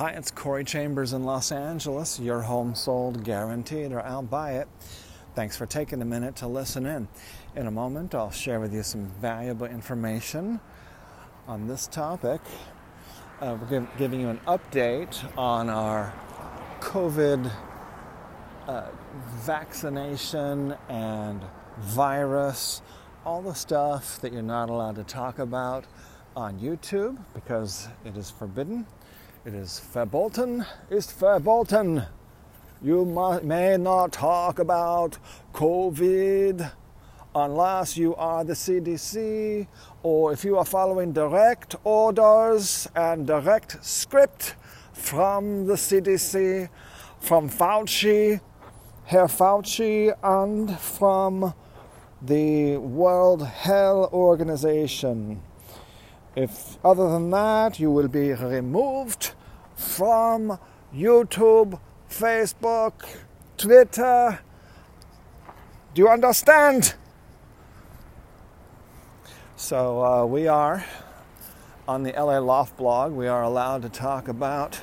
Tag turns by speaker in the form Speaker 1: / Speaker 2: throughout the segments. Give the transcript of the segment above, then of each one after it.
Speaker 1: Hi, it's Corey Chambers in Los Angeles. Your home sold guaranteed, or I'll buy it. Thanks for taking a minute to listen in. In a moment, I'll share with you some valuable information on this topic. Uh, we're give, giving you an update on our COVID uh, vaccination and virus, all the stuff that you're not allowed to talk about on YouTube because it is forbidden. It is verboten, ist verboten. You may not talk about COVID unless you are the CDC or if you are following direct orders and direct script from the CDC, from Fauci, Herr Fauci, and from the World Health Organization. If other than that, you will be removed from YouTube, Facebook, Twitter. Do you understand? So uh, we are on the LA Loft blog. We are allowed to talk about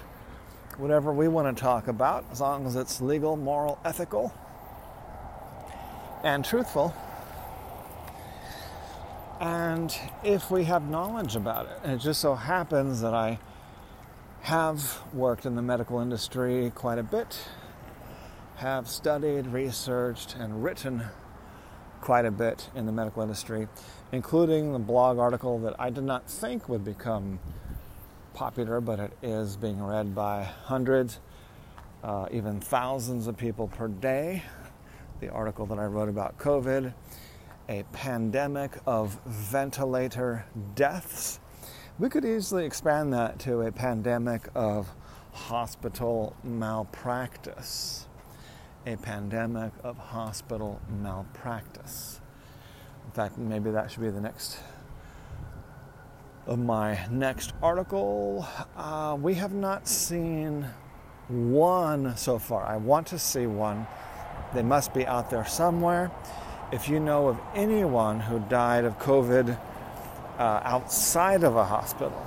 Speaker 1: whatever we want to talk about, as long as it's legal, moral, ethical, and truthful and if we have knowledge about it. And it just so happens that I have worked in the medical industry quite a bit, have studied, researched, and written quite a bit in the medical industry, including the blog article that I did not think would become popular, but it is being read by hundreds, uh, even thousands of people per day. The article that I wrote about COVID a pandemic of ventilator deaths. We could easily expand that to a pandemic of hospital malpractice. A pandemic of hospital malpractice. In fact, maybe that should be the next of my next article. Uh, we have not seen one so far. I want to see one. They must be out there somewhere if you know of anyone who died of COVID uh, outside of a hospital,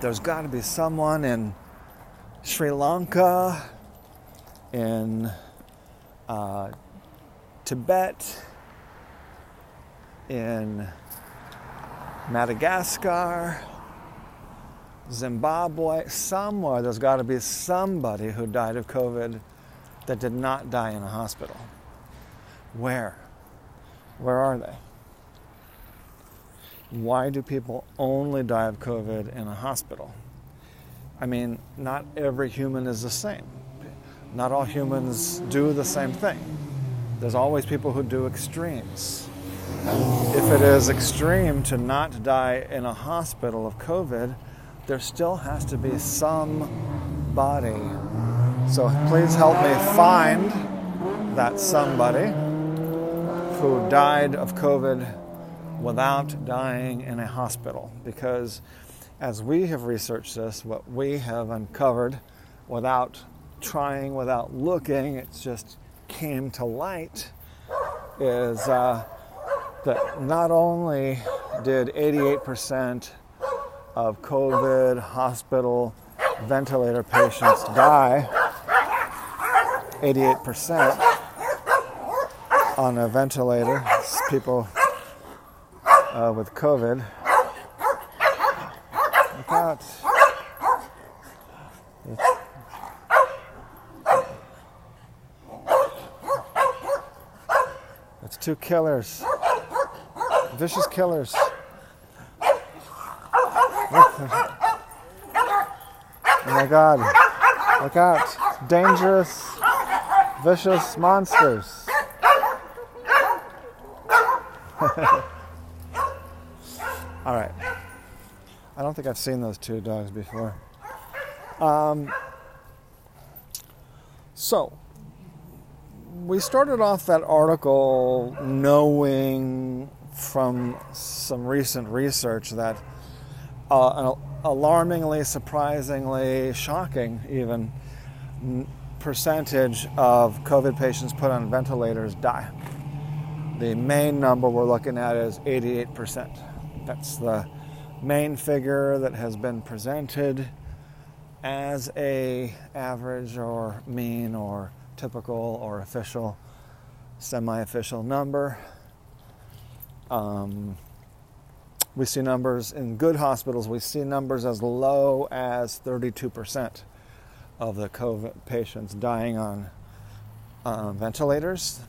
Speaker 1: there's got to be someone in Sri Lanka, in uh, Tibet, in Madagascar, Zimbabwe, somewhere there's got to be somebody who died of COVID that did not die in a hospital. Where? Where are they? Why do people only die of COVID in a hospital? I mean, not every human is the same. Not all humans do the same thing. There's always people who do extremes. If it is extreme to not die in a hospital of COVID, there still has to be some body. So please help me find that somebody who died of COVID without dying in a hospital. Because as we have researched this, what we have uncovered without trying, without looking, it just came to light is uh, that not only did 88% of COVID hospital ventilator patients die, 88%, on a ventilator. It's people uh, with COVID. Look out. It's two killers. Vicious killers. Oh my god. Look out. Dangerous, vicious monsters. All right. I don't think I've seen those two dogs before. Um, so, we started off that article knowing from some recent research that uh, an alarmingly, surprisingly, shocking even percentage of COVID patients put on ventilators die. The main number we're looking at is 88%. That's the main figure that has been presented as a average or mean or typical or official semi-official number. Um, we see numbers in good hospitals. We see numbers as low as 32% of the covid patients dying on uh, ventilators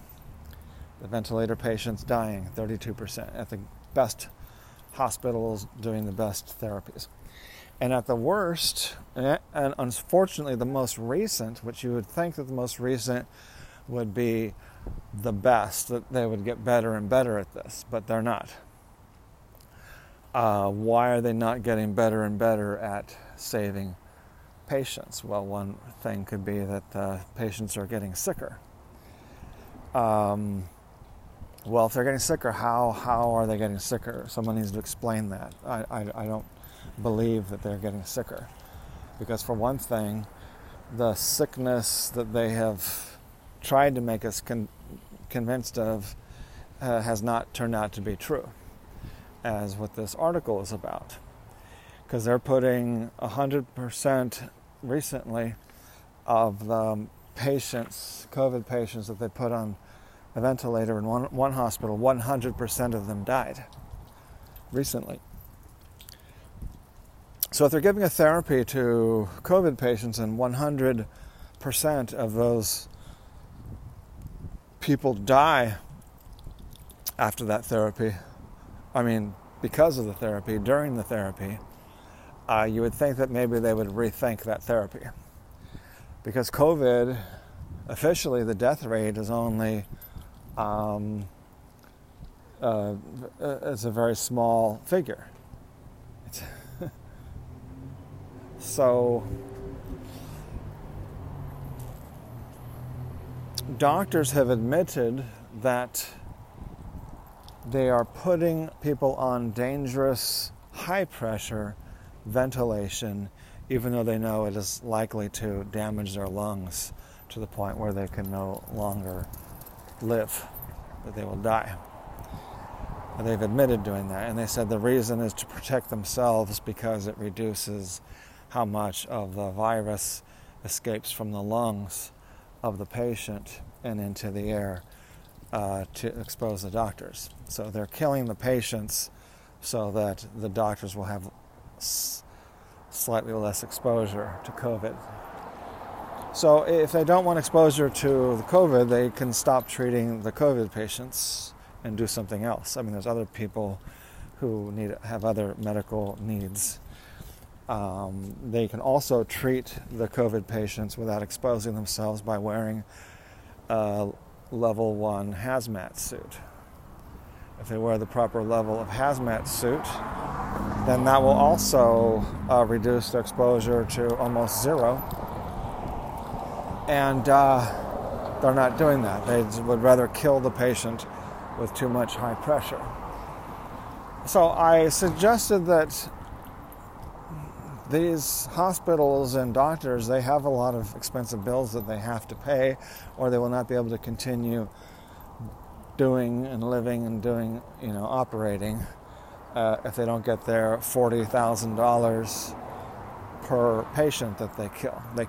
Speaker 1: the ventilator patients dying 32% at the best hospitals doing the best therapies and at the worst, and unfortunately the most recent, which you would think that the most recent would be the best, that they would get better and better at this, but they're not. Uh, why are they not getting better and better at saving patients? Well, one thing could be that uh, patients are getting sicker. Um, well, if they're getting sicker, how how are they getting sicker? Someone needs to explain that. I, I, I don't believe that they're getting sicker. Because, for one thing, the sickness that they have tried to make us con- convinced of uh, has not turned out to be true, as what this article is about. Because they're putting 100% recently of the patients, COVID patients that they put on a ventilator in one, one hospital, 100% of them died recently. So if they're giving a therapy to COVID patients and 100% of those people die after that therapy, I mean, because of the therapy, during the therapy, uh, you would think that maybe they would rethink that therapy. Because COVID, officially, the death rate is only um, uh, it's a very small figure. So, doctors have admitted that they are putting people on dangerous high pressure ventilation, even though they know it is likely to damage their lungs to the point where they can no longer live, that they will die. They've admitted doing that, and they said the reason is to protect themselves because it reduces how much of the virus escapes from the lungs of the patient and into the air uh, to expose the doctors. So they're killing the patients so that the doctors will have s- slightly less exposure to COVID. So if they don't want exposure to the COVID, they can stop treating the COVID patients and do something else. I mean, there's other people who need have other medical needs um, they can also treat the COVID patients without exposing themselves by wearing a level one hazmat suit. If they wear the proper level of hazmat suit, then that will also uh, reduce their exposure to almost zero. And uh, they're not doing that. They would rather kill the patient with too much high pressure. So I suggested that these hospitals and doctors they have a lot of expensive bills that they have to pay or they will not be able to continue doing and living and doing you know operating uh, if they don't get their $40,000 per patient that they kill they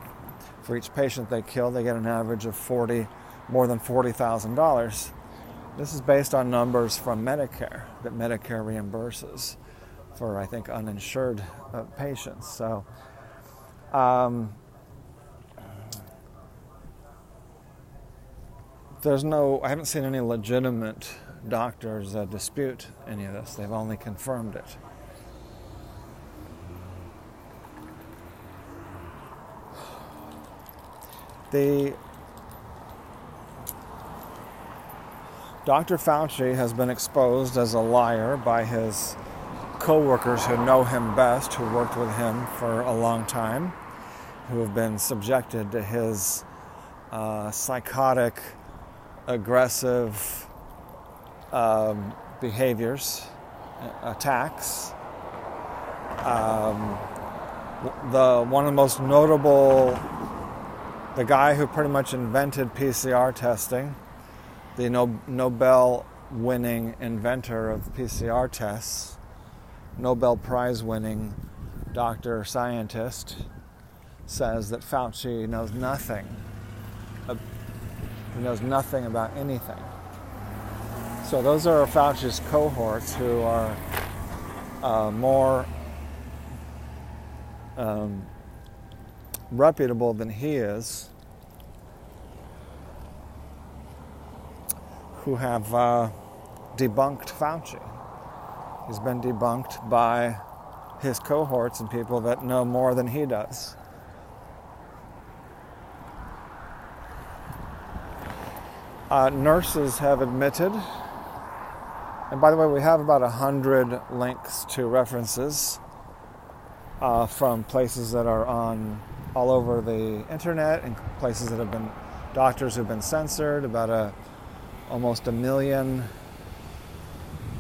Speaker 1: for each patient they kill they get an average of 40 more than $40,000 this is based on numbers from Medicare that Medicare reimburses for I think uninsured uh, patients. So. Um, there's no, I haven't seen any legitimate doctors uh, dispute any of this. They've only confirmed it. The Dr. Fauci has been exposed as a liar by his co-workers who know him best, who worked with him for a long time, who have been subjected to his uh, psychotic, aggressive um, behaviors, attacks. Um, the one of the most notable, the guy who pretty much invented PCR testing, the no- Nobel-winning inventor of PCR tests, Nobel Prize winning doctor scientist says that Fauci knows nothing. He knows nothing about anything. So those are Fauci's cohorts who are uh, more um, reputable than he is, who have uh, debunked Fauci. He's been debunked by his cohorts and people that know more than he does. Uh, nurses have admitted, and by the way, we have about a hundred links to references uh, from places that are on all over the internet and places that have been doctors who've been censored. About a almost a million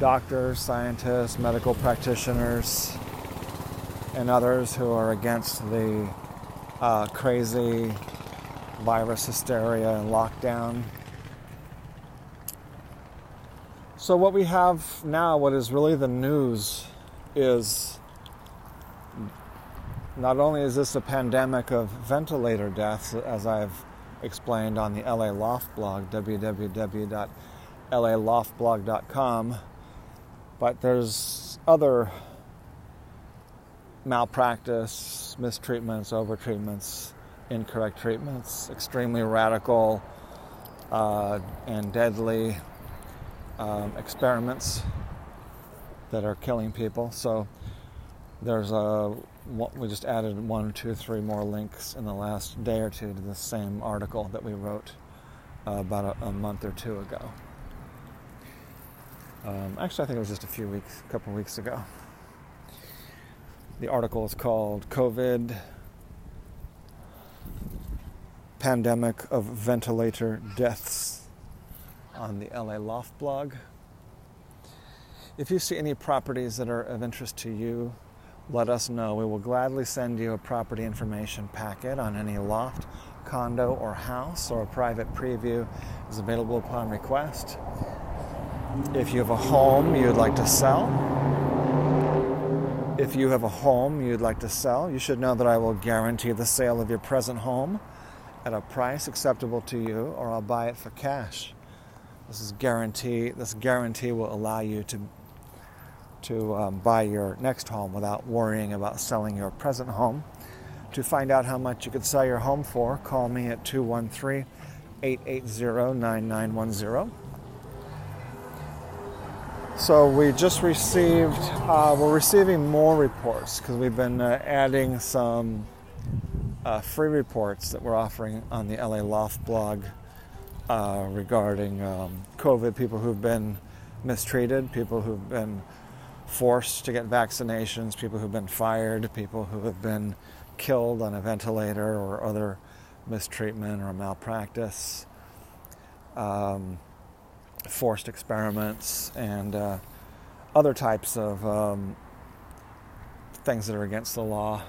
Speaker 1: doctors, scientists, medical practitioners, and others who are against the uh, crazy virus hysteria and lockdown. So, what we have now, what is really the news, is not only is this a pandemic of ventilator deaths, as I've explained on the LA Loft blog, www.laloftblog.com, but there's other malpractice, mistreatments, overtreatments, incorrect treatments, extremely radical uh, and deadly um, experiments that are killing people. So there's a we just added one, two, three more links in the last day or two to the same article that we wrote uh, about a, a, month or two ago. Um, actually, I think it was just a few weeks, a couple weeks ago. The article is called COVID Pandemic of Ventilator Deaths on the LA Loft blog. If you see any properties that are of interest to you, let us know. We will gladly send you a property information packet on any loft, condo, or house, or a private preview is available upon request. If you have a home you'd like to sell, if you have a home you'd like to sell, you should know that I will guarantee the sale of your present home at a price acceptable to you, or I'll buy it for cash. This is guarantee. This guarantee will allow you to to um, buy your next home without worrying about selling your present home. To find out how much you could sell your home for, call me at 213 880 9910. So we just received, uh, we're receiving more reports because we've been uh, adding some uh, free reports that we're offering on the LA Loft blog uh, regarding um, COVID, people who've been mistreated, people who've been forced to get vaccinations, people who've been fired, people who have been killed on a ventilator or other mistreatment or malpractice, um, forced experiments, and uh, other types of um, things that are against the law.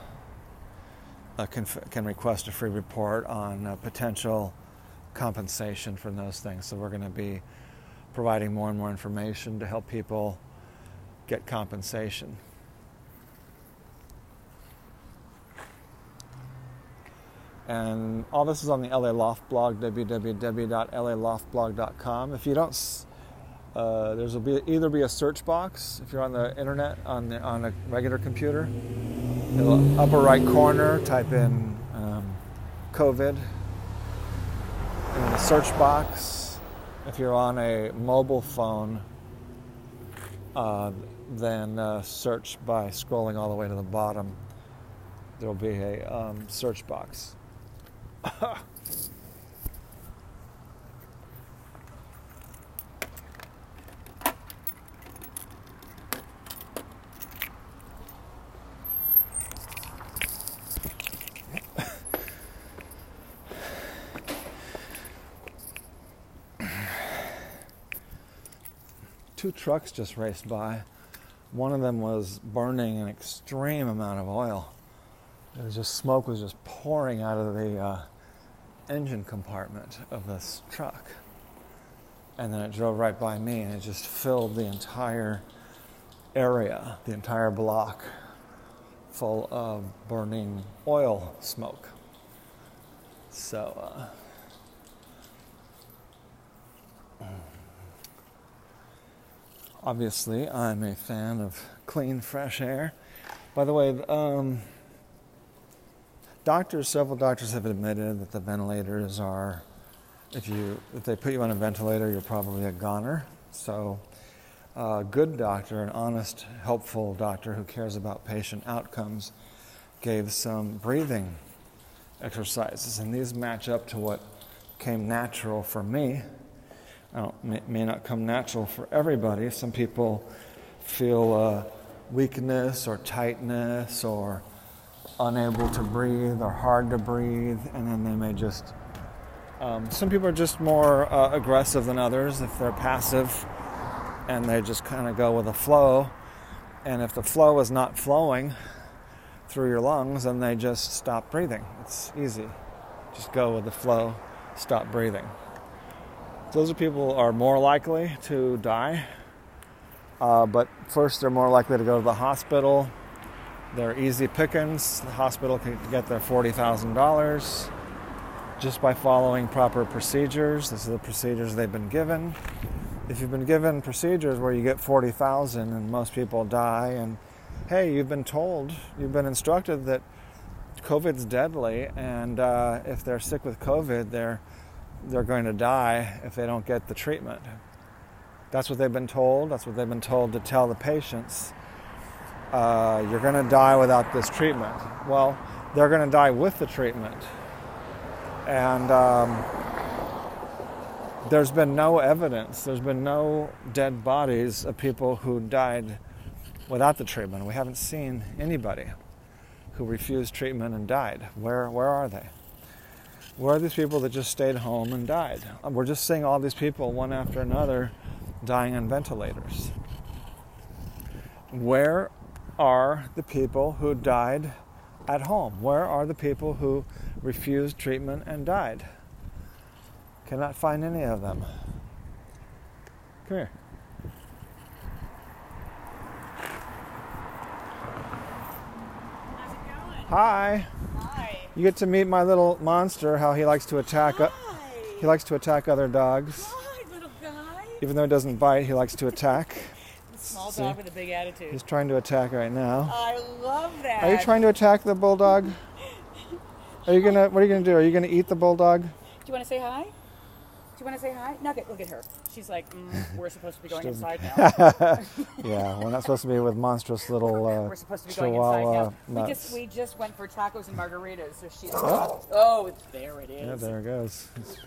Speaker 1: Uh, can, can request a free report on uh, potential compensation from those things. So we're going to be providing more and more information to help people get compensation. And all this is on the LA Loft blog, www.laloftblog.com. If you don't, uh, there's will be either be a search box if you're on the internet on the, on a regular computer. It'll, upper right corner, type in um, COVID. In the search box, if you're on a mobile phone, uh, then uh, search by scrolling all the way to the bottom. There will be a um, search box. Two trucks just raced by. One of them was burning an extreme amount of oil. It was just smoke was just pouring out of the uh, engine compartment of this truck. And then it drove right by me and it just filled the entire area, the entire block full of burning oil smoke. So, uh, obviously, I'm a fan of clean, fresh air. By the way, um, doctors, several doctors have admitted that the ventilators are, if you if they put you on a ventilator, you're probably a goner. So, a good doctor, an honest, helpful doctor who cares about patient outcomes, gave some breathing exercises, and these match up to what came natural for me. May, may, not come natural for everybody. Some people feel uh, weakness or tightness or unable to breathe or hard to breathe, and then they may just. Um, some people are just more uh, aggressive than others if they're passive and they just kind of go with the flow. And if the flow is not flowing through your lungs, then they just stop breathing. It's easy. Just go with the flow, stop breathing. Those people are more likely to die, uh, but first they're more likely to go to the hospital. They're easy pickings. The hospital can get their forty thousand dollars just by following proper procedures. This is the procedures they've been given if you've been given procedures where you get 40,000 and most people die, and hey, you've been told, you've been instructed that COVID's deadly, and uh, if they're sick with COVID, they're they're going to die if they don't get the treatment. That's what they've been told. That's what they've been told to tell the patients. Uh, you're going to die without this treatment. Well, they're going to die with the treatment, and. Um, there's been no evidence, there's been no dead bodies of people who died without the treatment. We haven't seen anybody who refused treatment and died. Where, where are they? Where are these people that just stayed home and died? We're just seeing all these people, one after another, dying on ventilators. Where are the people who died at home? Where are the people who refused treatment and died? Cannot find any of them. Come here. Hi. You get to meet my little monster. How he likes to attack.
Speaker 2: Hi.
Speaker 1: he likes to attack other dogs.
Speaker 2: Hi, little guy.
Speaker 1: Even though he doesn't bite, he likes to attack.
Speaker 2: Small
Speaker 1: See?
Speaker 2: dog with a big attitude.
Speaker 1: He's trying to attack right now.
Speaker 2: I love that.
Speaker 1: Are you trying to attack the bulldog? Are you gonna? What are you gonna do? Are you gonna eat the bulldog?
Speaker 2: Do you want to say hi? Do you want to say hi? Nugget, look at her. She's like, mm, we're supposed to be going inside now.
Speaker 1: yeah, we're not supposed to be with monstrous little uh,
Speaker 2: we're supposed to be going
Speaker 1: chihuahua
Speaker 2: inside now. We just we just went for tacos and margaritas. So she's
Speaker 1: Oh.
Speaker 2: oh, there it is.
Speaker 1: Yeah, there it goes. He's,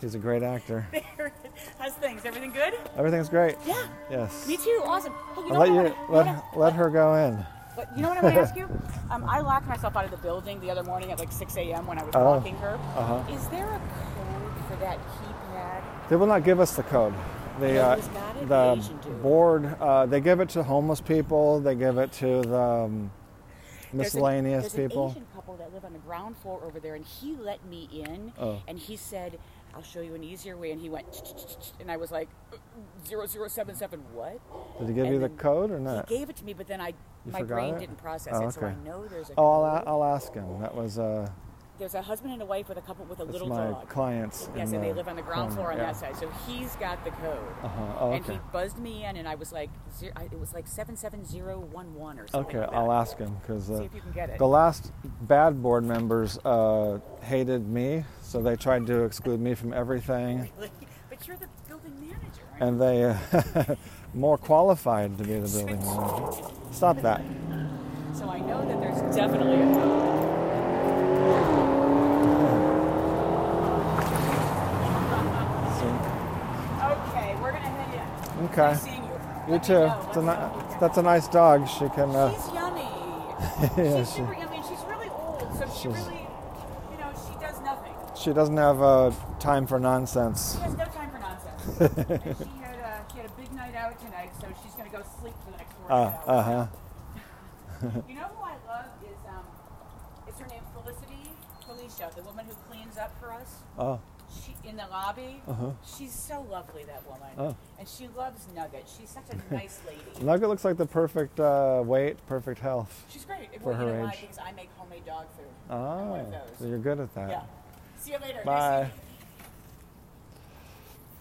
Speaker 1: he's a great actor.
Speaker 2: There. How's things? Everything good?
Speaker 1: Everything's great.
Speaker 2: Yeah.
Speaker 1: Yes.
Speaker 2: Me too. Awesome. Hey, you know
Speaker 1: let you
Speaker 2: wanna-
Speaker 1: let,
Speaker 2: wanna-
Speaker 1: let her go in.
Speaker 2: But you know what I'm going to ask you? Um, I locked myself out of the building the other morning at like 6 a.m. when I was
Speaker 1: Oh.
Speaker 2: walking her.
Speaker 1: Uh-huh.
Speaker 2: Is there a code for that keypad?
Speaker 1: They will not give us the code. The
Speaker 2: know who's got it? The
Speaker 1: the
Speaker 2: Asian dude.
Speaker 1: board uh, they give it to homeless people. They give it to the um,
Speaker 2: There's an-
Speaker 1: miscellaneous
Speaker 2: there's
Speaker 1: people.
Speaker 2: An Asian couple that live on the ground floor over there, and he let me in,
Speaker 1: Oh.
Speaker 2: and he said, "I'll show you an easier way." And he went, and I was like, zero zero seven seven what?
Speaker 1: Did he give
Speaker 2: and
Speaker 1: you the code or not?
Speaker 2: He gave it to me, but then I
Speaker 1: You
Speaker 2: my brain
Speaker 1: it?
Speaker 2: didn't process
Speaker 1: Oh,
Speaker 2: it, so I know there's a.
Speaker 1: Oh, I'll,
Speaker 2: code.
Speaker 1: a- I'll ask him. That was uh,
Speaker 2: There's a husband and a wife with a couple with a
Speaker 1: that's
Speaker 2: little
Speaker 1: my
Speaker 2: dog.
Speaker 1: clients.
Speaker 2: Yes, and they live on the ground
Speaker 1: corner,
Speaker 2: floor on
Speaker 1: yeah.
Speaker 2: that side. So he's got the code.
Speaker 1: Uh-huh. Oh,
Speaker 2: And
Speaker 1: okay.
Speaker 2: he buzzed me in, and I was like, it was like seven seven zero one one or something.
Speaker 1: Okay,
Speaker 2: like.
Speaker 1: I'll ask him because uh,
Speaker 2: See if you can get it.
Speaker 1: the last bad board members uh, hated me, so they tried to exclude me from everything,
Speaker 2: but you're the building manager.
Speaker 1: and they uh, more qualified to be the building manager. Stop that.
Speaker 2: So I know that there's definitely a code.
Speaker 1: See?
Speaker 2: Okay, we're gonna head in.
Speaker 1: Okay.
Speaker 2: You.
Speaker 1: You too.
Speaker 2: know.
Speaker 1: It's a ni- that's a nice dog. She can. Uh,
Speaker 2: She's yummy.
Speaker 1: yeah,
Speaker 2: she's
Speaker 1: she,
Speaker 2: super yummy, she's really old, so she really, you know, she does nothing.
Speaker 1: she doesn't have uh, time for nonsense.
Speaker 2: She has no time for nonsense. and she had a she had a big night out tonight, so she's gonna go sleep for the next four
Speaker 1: Uh,
Speaker 2: hours.
Speaker 1: uh huh.
Speaker 2: You know who I love is um, is her name Felicity Felicia, the woman who cleans up for us.
Speaker 1: Oh,
Speaker 2: in the lobby.
Speaker 1: Uh-huh.
Speaker 2: She's so lovely, that woman.
Speaker 1: Oh.
Speaker 2: And she loves Nugget. She's such a nice lady.
Speaker 1: Nugget looks like the perfect uh, weight, perfect health.
Speaker 2: She's great.
Speaker 1: For
Speaker 2: well, you
Speaker 1: her
Speaker 2: know why?
Speaker 1: age.
Speaker 2: Because I make homemade dog food. I'm one of those.
Speaker 1: so you're good at that.
Speaker 2: Yeah. See you later.
Speaker 1: Bye.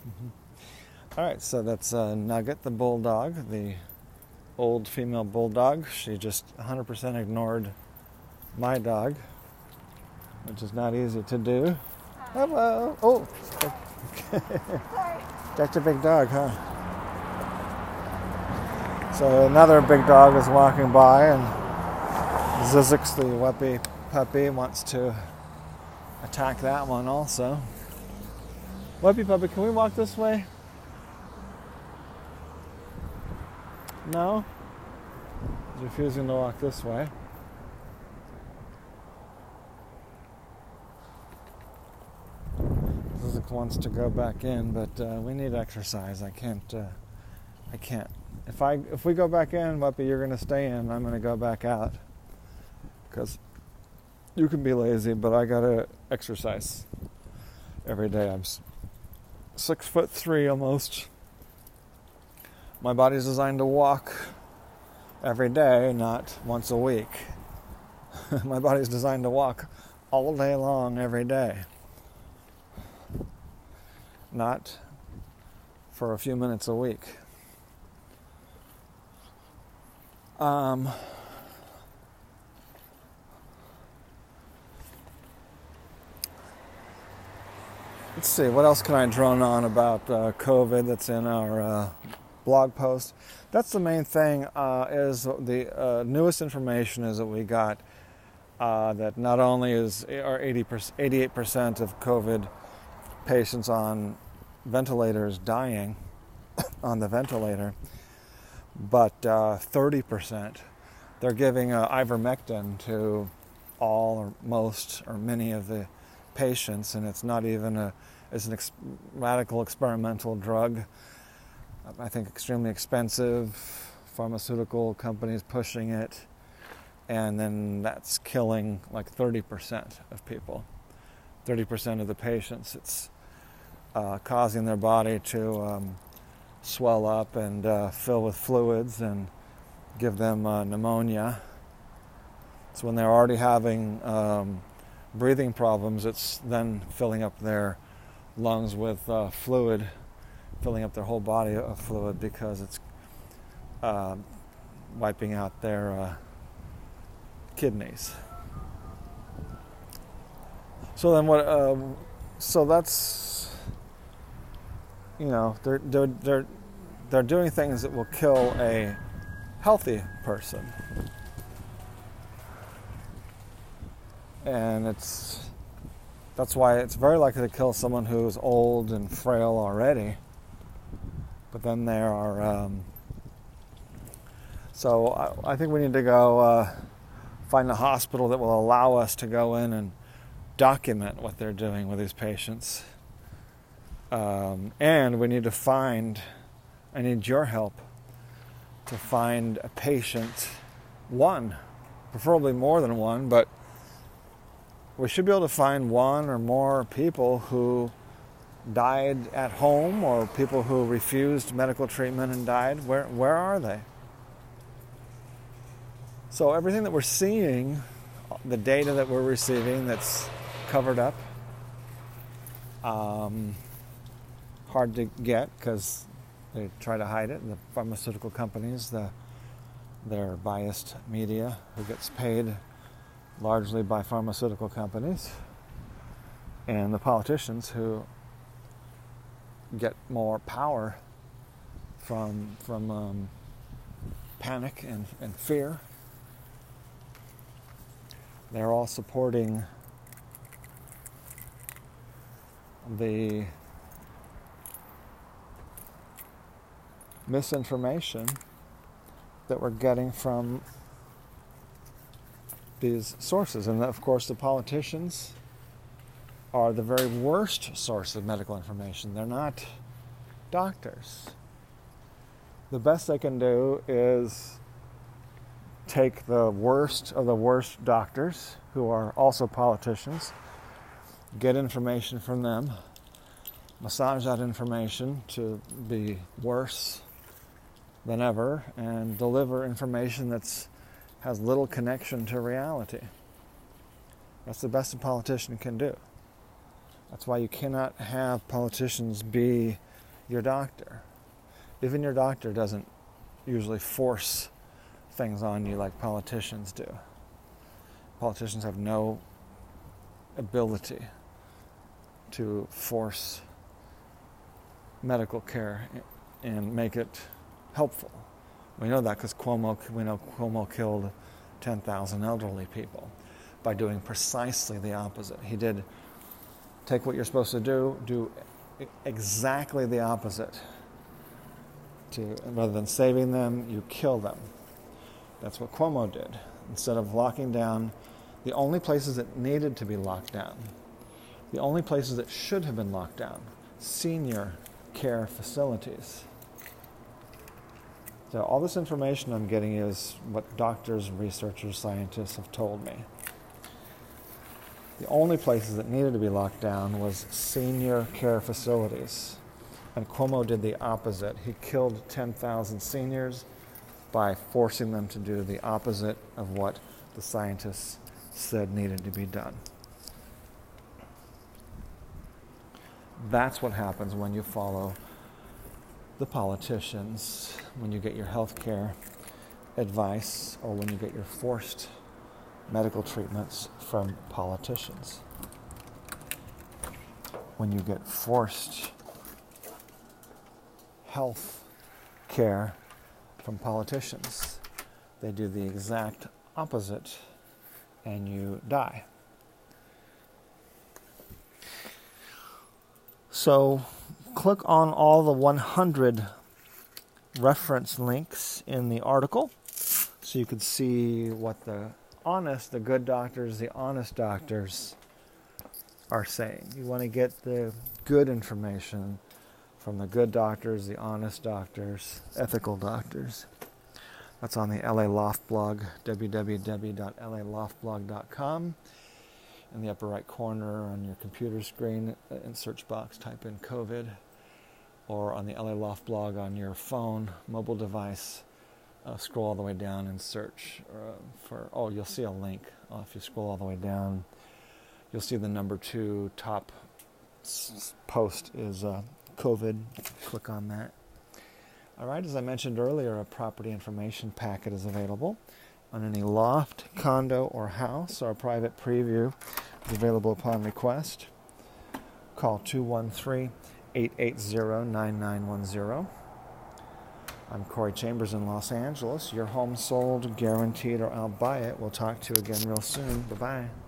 Speaker 2: you.
Speaker 1: All right, so that's uh, Nugget, the bulldog, the old female bulldog. She just 100% ignored my dog, which is not easy to do. Hello. Oh, that's a big dog, huh? So another big dog is walking by, and Zizix, the whuppy puppy, wants to attack that one also. Whuppy puppy, can we walk this way? No? He's refusing to walk this way. Zizix wants to go back in, but uh, we need exercise. I can't. Uh, I can't. If I if we go back in, Whuppy, you're to stay in. I'm to go back out because you can be lazy, but I got to exercise every day. I'm six foot three almost. My body's designed to walk every day, not once a week. My body's designed to walk all day long, every day. Not for a few minutes a week. Um, let's see, what else can I drone on about uh, COVID that's in our uh, blog post? That's the main thing. Uh, is the uh, newest information is that we got uh, that not only is are 80 88 percent of COVID patients on ventilators dying on the ventilator, but uh, 30 percent they're giving uh, ivermectin to all or most or many of the patients, and it's not even a it's an ex- radical experimental drug. I think extremely expensive. Pharmaceutical companies pushing it, and then that's killing like 30% of people. 30% of the patients. It's uh, causing their body to um, swell up and uh, fill with fluids and give them uh, pneumonia. So when they're already having um, breathing problems, it's then filling up their lungs with uh, fluid, filling up their whole body of fluid because it's uh, wiping out their uh, kidneys. So then what? Uh, so that's you know they're they're they're they're doing things that will kill a healthy person, and it's that's why it's very likely to kill someone who's old and frail already. But then there are. Um, so I, I think we need to go uh, find a hospital that will allow us to go in and document what they're doing with these patients. Um, and we need to find, I need your help to find a patient, one, preferably more than one, but we should be able to find one or more people who died at home or people who refused medical treatment and died. Where, where are they? So, everything that we're seeing, the data that we're receiving that's covered up, um, hard to get because they try to hide it. And The pharmaceutical companies, the their biased media, who gets paid largely by pharmaceutical companies, and the politicians who get more power from from um, panic and, and fear. They're all supporting the misinformation that we're getting from these sources. And of course, the politicians are the very worst source of medical information. They're not doctors. The best they can do is take the worst of the worst doctors, who are also politicians, get information from them, massage that information to be worse than ever and deliver information that's has little connection to reality. That's the best a politician can do. That's why you cannot have politicians be your doctor. Even your doctor doesn't usually force things on you like politicians do. Politicians have no ability to force medical care and make it helpful. We know that because Cuomo, we know Cuomo killed 10,000 elderly people by doing precisely the opposite. He did take what you're supposed to do, do exactly the opposite. To, rather than saving them, you kill them. That's what Cuomo did. Instead of locking down the only places that needed to be locked down, the only places that should have been locked down, senior care facilities. So, all this information I'm getting is what doctors, researchers, scientists have told me. The only places that needed to be locked down was senior care facilities. And Cuomo did the opposite. He killed 10,000 seniors by forcing them to do the opposite of what the scientists said needed to be done. That's what happens when you follow the politicians when you get your health care advice or when you get your forced medical treatments from politicians. When you get forced health care from politicians, they do the exact opposite and you die. So, click on all the 100 reference links in the article so you can see what the honest, the good doctors, the honest doctors are saying. You want to get the good information from the good doctors, the honest doctors, ethical doctors. That's on the LA Loft blog, www.laloftblog.com in the upper right corner on your computer screen uh, in search box type in covid or on the la loft blog on your phone mobile device uh, scroll all the way down and search uh, for oh you'll see a link uh, if you scroll all the way down you'll see the number two top s- post is uh, covid click on that all right as i mentioned earlier a property information packet is available on any loft, condo, or house. Our private preview is available upon request. Call 213 880 9910. I'm Corey Chambers in Los Angeles. Your home sold, guaranteed, or I'll buy it. We'll talk to you again real soon. Bye bye.